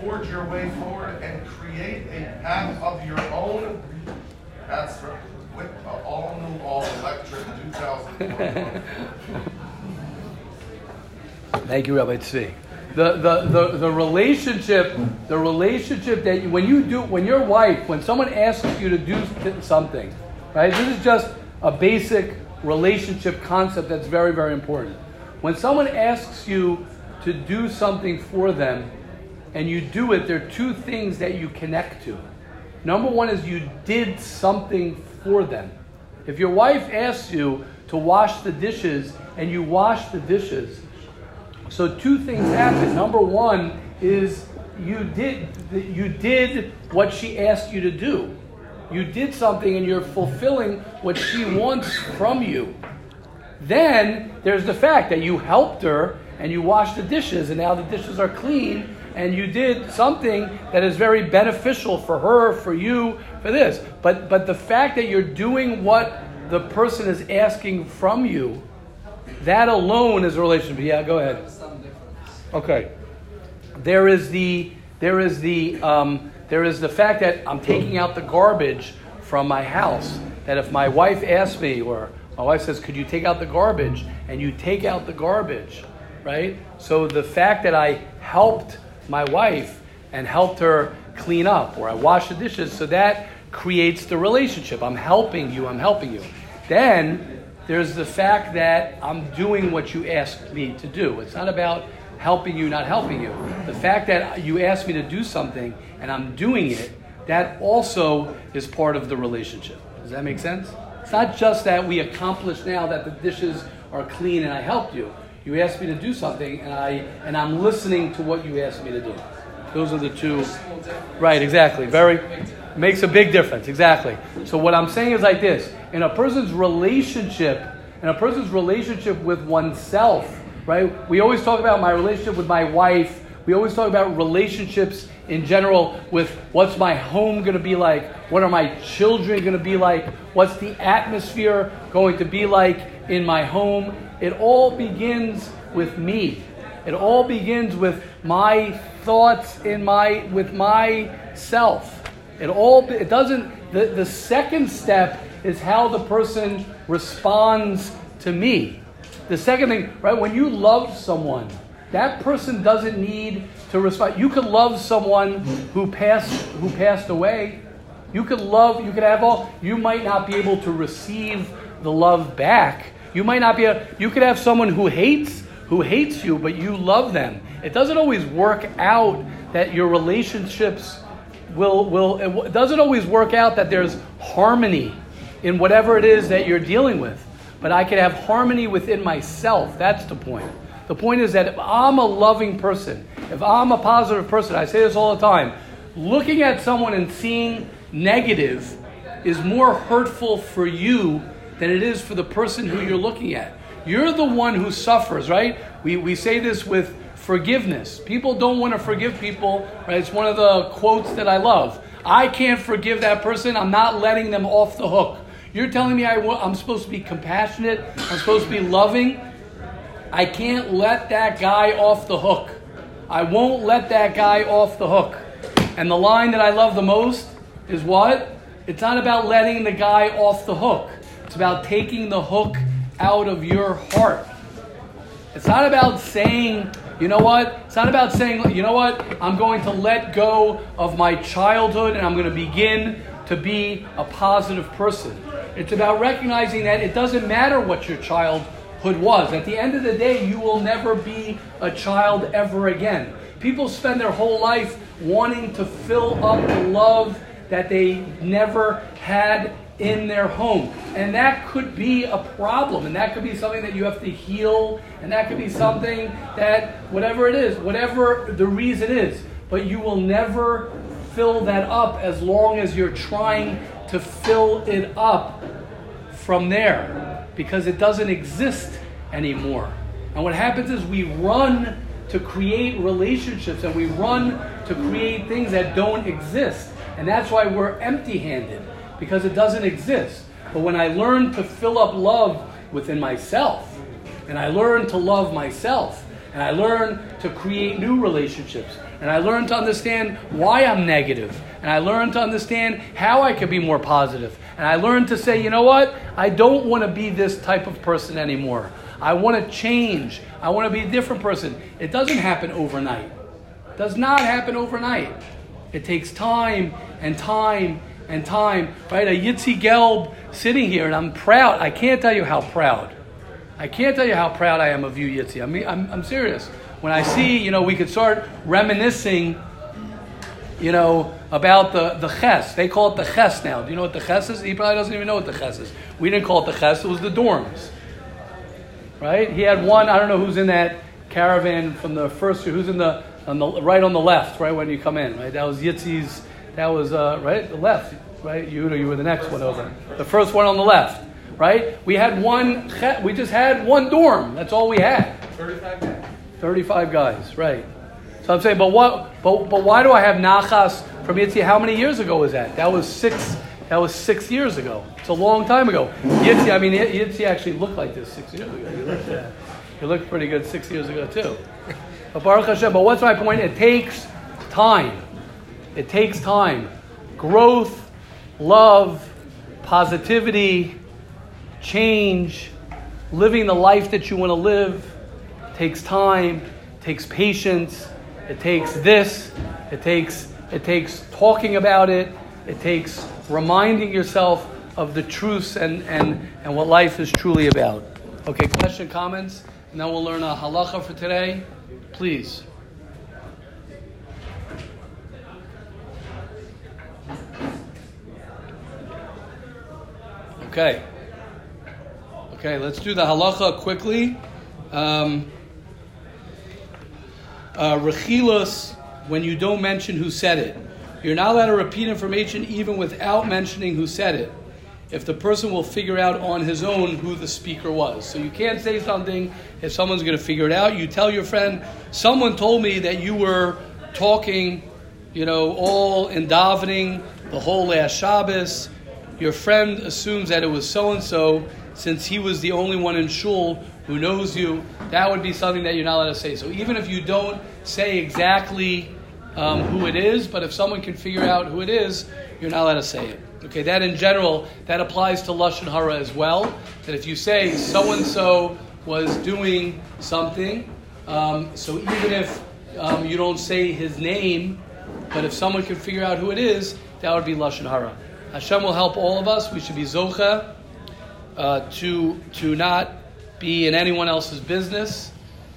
Forge your way forward and create a path of your own. That's with uh, all new, all electric 2021. Thank you, Rabbi Tzvi. The, the, the, the relationship, the relationship that you, when you do, when your wife, when someone asks you to do something, right? This is just a basic relationship concept that's very, very important. When someone asks you to do something for them and you do it, there are two things that you connect to. Number one is you did something for them. If your wife asks you to wash the dishes and you wash the dishes, so two things happen. Number one is you did you did what she asked you to do. you did something and you're fulfilling what she wants from you. Then there's the fact that you helped her and you washed the dishes and now the dishes are clean and you did something that is very beneficial for her, for you, for this. But but the fact that you're doing what the person is asking from you, that alone is a relationship. Yeah, go ahead. Okay. There is the there is the um, there is the fact that I'm taking out the garbage from my house. That if my wife asks me, or my wife says, "Could you take out the garbage?" and you take out the garbage, right? So the fact that I helped my wife and helped her clean up, or I wash the dishes, so that creates the relationship. I'm helping you. I'm helping you. Then there's the fact that I'm doing what you asked me to do. It's not about helping you, not helping you. The fact that you asked me to do something and I'm doing it, that also is part of the relationship. Does that make sense? It's not just that we accomplished now that the dishes are clean and I helped you. You asked me to do something and I and I'm listening to what you asked me to do. Those are the two. Right, exactly. Very makes a big difference. Exactly. So what I'm saying is like this: in a person's relationship, in a person's relationship with oneself, right? We always talk about my relationship with my wife. We always talk about relationships in general with what's my home going to be like? What are my children going to be like? What's the atmosphere going to be like in my home? It all begins with me. It all begins with my thoughts in my with myself. It all it doesn't the, the second step is how the person responds to me. The second thing, right, when you love someone, that person doesn't need to respond. You could love someone who passed who passed away. You could love, you could have all you might not be able to receive the love back. You might not be a, you could have someone who hates who hates you, but you love them. It doesn't always work out that your relationships will will it doesn't always work out that there's harmony in whatever it is that you're dealing with. But I can have harmony within myself. That's the point. The point is that if I'm a loving person, if I'm a positive person, I say this all the time, looking at someone and seeing negative is more hurtful for you than it is for the person who you're looking at. You're the one who suffers, right? We, we say this with forgiveness. People don't want to forgive people, right? It's one of the quotes that I love. I can't forgive that person. I'm not letting them off the hook. You're telling me I, am supposed to be compassionate, I'm supposed to be loving. I can't let that guy off the hook. I won't let that guy off the hook. And the line that I love the most is what? It's not about letting the guy off the hook. About taking the hook out of your heart. It's not about saying, you know what? It's not about saying, you know what? I'm going to let go of my childhood and I'm going to begin to be a positive person. It's about recognizing that it doesn't matter what your childhood was. At the end of the day, you will never be a child ever again. People spend their whole life wanting to fill up the love that they never had in their home. And that could be a problem, and that could be something that you have to heal, and that could be something that, whatever it is, whatever the reason is, but you will never fill that up as long as you're trying to fill it up from there because it doesn't exist anymore. And what happens is we run to create relationships and we run to create things that don't exist. And that's why we're empty handed because it doesn't exist. But when I learn to fill up love within myself, and I learn to love myself, and I learn to create new relationships, and I learn to understand why I'm negative, and I learn to understand how I can be more positive, and I learn to say, you know what? I don't want to be this type of person anymore. I want to change. I want to be a different person. It doesn't happen overnight. It does not happen overnight. It takes time and time and time, right? A Yitzi Gelb sitting here, and I'm proud. I can't tell you how proud. I can't tell you how proud I am of you, Yitzi. I mean, I'm, I'm serious. When I see, you know, we could start reminiscing, you know, about the, the ches. They call it the ches now. Do you know what the ches is? He probably doesn't even know what the ches is. We didn't call it the ches, it was the dorms. Right? He had one, I don't know who's in that caravan from the first who's in the, on the right on the left, right when you come in, right? That was Yitzi's that was uh, right the left. right? You, or you were the next one over. The first one on the left, right? We had one, we just had one dorm. That's all we had. 35 guys. 35 guys, right. So I'm saying, but what, but, but why do I have Nachas from Yitzi? How many years ago was that? That was six, that was six years ago. It's a long time ago. Yitzi, I mean, Yitzi actually looked like this six years ago. He looked, uh, he looked pretty good six years ago too. But Baruch Hashem, but what's my point? It takes time. It takes time. Growth, love, positivity, change, living the life that you want to live takes time, takes patience, it takes this, it takes it takes talking about it, it takes reminding yourself of the truths and, and, and what life is truly about. Okay, question, comments, and then we'll learn a halacha for today. Please. Okay. Okay, let's do the halacha quickly. Um, uh, rechilas, when you don't mention who said it. You're not allowed to repeat information even without mentioning who said it. If the person will figure out on his own who the speaker was. So you can't say something if someone's going to figure it out. You tell your friend, someone told me that you were talking, you know, all in davening the whole last Shabbos. Your friend assumes that it was so and so since he was the only one in shul who knows you. That would be something that you're not allowed to say. So even if you don't say exactly um, who it is, but if someone can figure out who it is, you're not allowed to say it. Okay, that in general, that applies to Lashon Hara as well. That if you say so and so was doing something, um, so even if um, you don't say his name, but if someone can figure out who it is, that would be Lashon Hara. Hashem will help all of us. We should be Zocha uh, to, to not be in anyone else's business,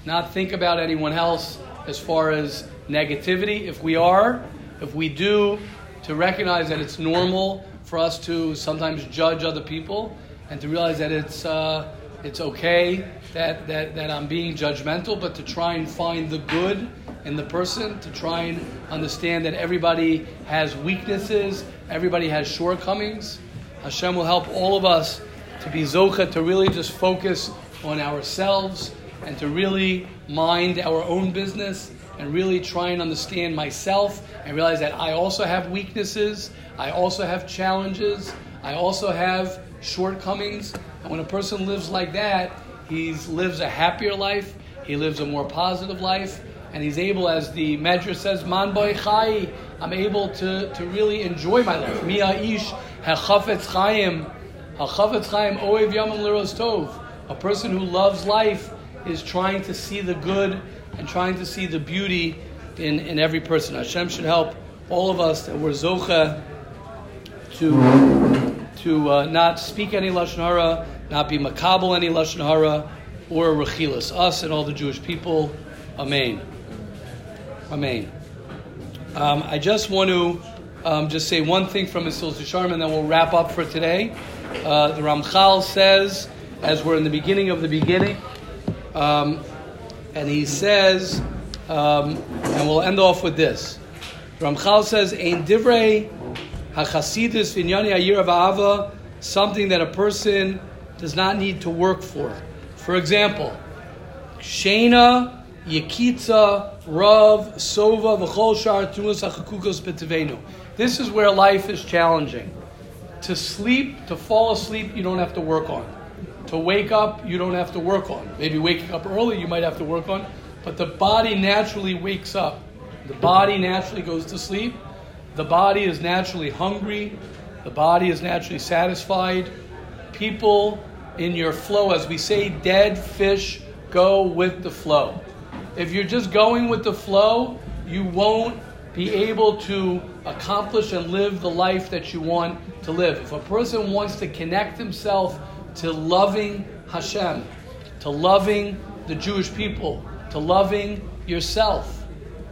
not think about anyone else as far as negativity. If we are, if we do, to recognize that it's normal for us to sometimes judge other people and to realize that it's, uh, it's okay that, that, that I'm being judgmental, but to try and find the good in the person, to try and understand that everybody has weaknesses, everybody has shortcomings. Hashem will help all of us to be zocha, to really just focus on ourselves and to really mind our own business and really try and understand myself and realize that I also have weaknesses, I also have challenges, I also have shortcomings. And when a person lives like that, he lives a happier life, he lives a more positive life, and he's able, as the Medrash says, Man boy chai, I'm able to, to really enjoy my life. Mia ish hachafetz chayim, hachafetz chayim oev yamim liros tov. A person who loves life is trying to see the good and trying to see the beauty in, in every person. Hashem should help all of us that we're zocha to, to uh, not speak any Lashon Hara, not be makabel any Lashon Hara, or rechilas. Us and all the Jewish people. Amen. Amen. Um, I just want to um, just say one thing from Mesilas Yesharim, and then we'll wrap up for today. Uh, the Ramchal says, as we're in the beginning of the beginning, um, and he says, um, and we'll end off with this. Ramchal says, "Ein divrei hachasidus v'nyani ayir ava," something that a person does not need to work for. For example, shena yekitza rav sova v'chol shar tumas hachakukos b'tevenu. This is where life is challenging. To sleep, to fall asleep, you don't have to work on. To wake up, you don't have to work on. Maybe waking up early, you might have to work on. But the body naturally wakes up. The body naturally goes to sleep. The body is naturally hungry. The body is naturally satisfied. People in your flow, as we say, dead fish go with the flow. If you're just going with the flow, you won't be able to accomplish and live the life that you want to live. If a person wants to connect himself to loving Hashem, to loving the Jewish people, to loving yourself,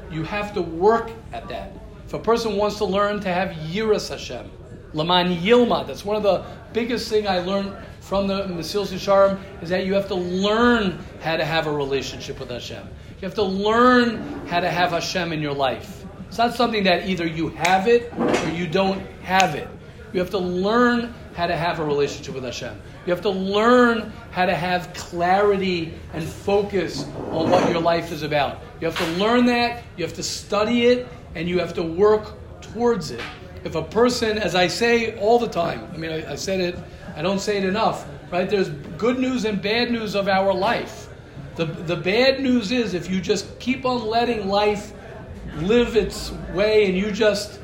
you have to work at that. If a person wants to learn to have Yiras Hashem, Laman Yilma, that's one of the biggest thing I learned from the Mesilas Yesharim is that you have to learn how to have a relationship with Hashem. You have to learn how to have Hashem in your life. It's not something that either you have it or you don't have it. You have to learn how to have a relationship with Hashem. You have to learn how to have clarity and focus on what your life is about. You have to learn that, you have to study it, and you have to work towards it. If a person, as I say all the time, I mean, I, I said it, I don't say it enough, right? There's good news and bad news of our life. The, the bad news is if you just keep on letting life live its way and you just,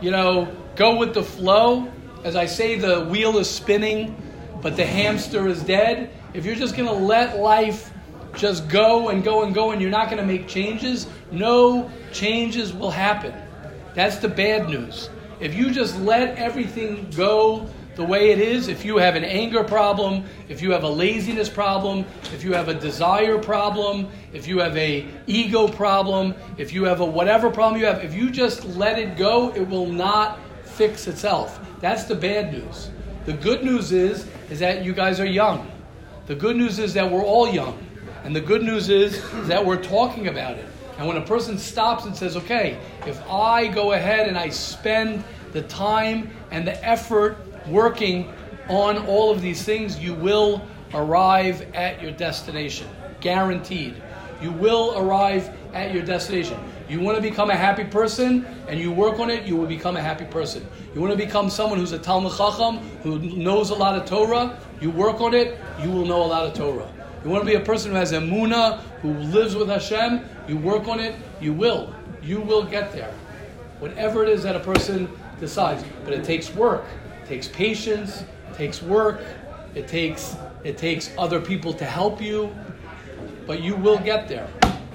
you know, go with the flow, as I say, the wheel is spinning, but the hamster is dead. If you're just going to let life just go and go and go and you're not going to make changes, no changes will happen. That's the bad news. If you just let everything go the way it is, if you have an anger problem, if you have a laziness problem, if you have a desire problem, if you have a ego problem, if you have a whatever problem you have, if you just let it go, it will not fix itself. That's the bad news. The good news is is that you guys are young. The good news is that we're all young. And the good news is, that we're talking about it. And when a person stops and says, okay, if I go ahead and I spend the time and the effort working on all of these things, you will arrive at your destination. Guaranteed. You will arrive at your destination. You want to become a happy person and you work on it, you will become a happy person. You want to become someone who's a Talmid Chacham, who knows a lot of Torah, you work on it, you will know a lot of Torah. You want to be a person who has Emunah, who lives with Hashem, you work on it, you will. You will get there. Whatever it is that a person decides. But it takes work, takes patience, it takes work, it takes, it takes other people to help you, but you will get there.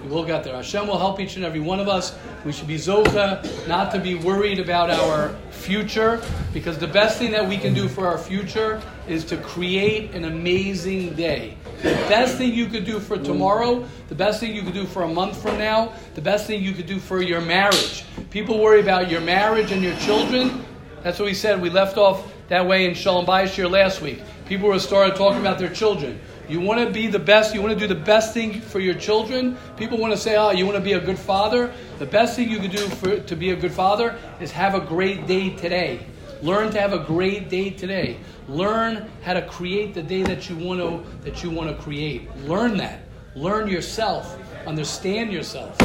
You will get there. Hashem will help each and every one of us. We should be zocha, not to be worried about our future, because the best thing that we can do for our future is to create an amazing day. The best thing you could do for tomorrow, the best thing you could do for a month from now, the best thing you could do for your marriage. People worry about your marriage and your children. That's what we said. We left off that way in Shalom Bayis Shiur last week. People were started talking about their children. You want to be the best, you want to do the best thing for your children. People want to say, oh, you want to be a good father. The best thing you can do for, to be a good father is have a great day today. Learn to have a great day today. Learn how to create the day that you want to that you want to create. Learn that. Learn yourself. Understand yourself.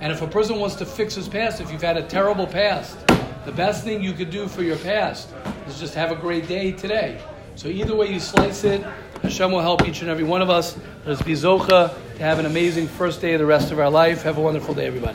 And if a person wants to fix his past, if you've had a terrible past, the best thing you could do for your past is just have a great day today. So either way you slice it, Hashem will help each and every one of us. Let us be Zocha to have an amazing first day of the rest of our life. Have a wonderful day, everybody.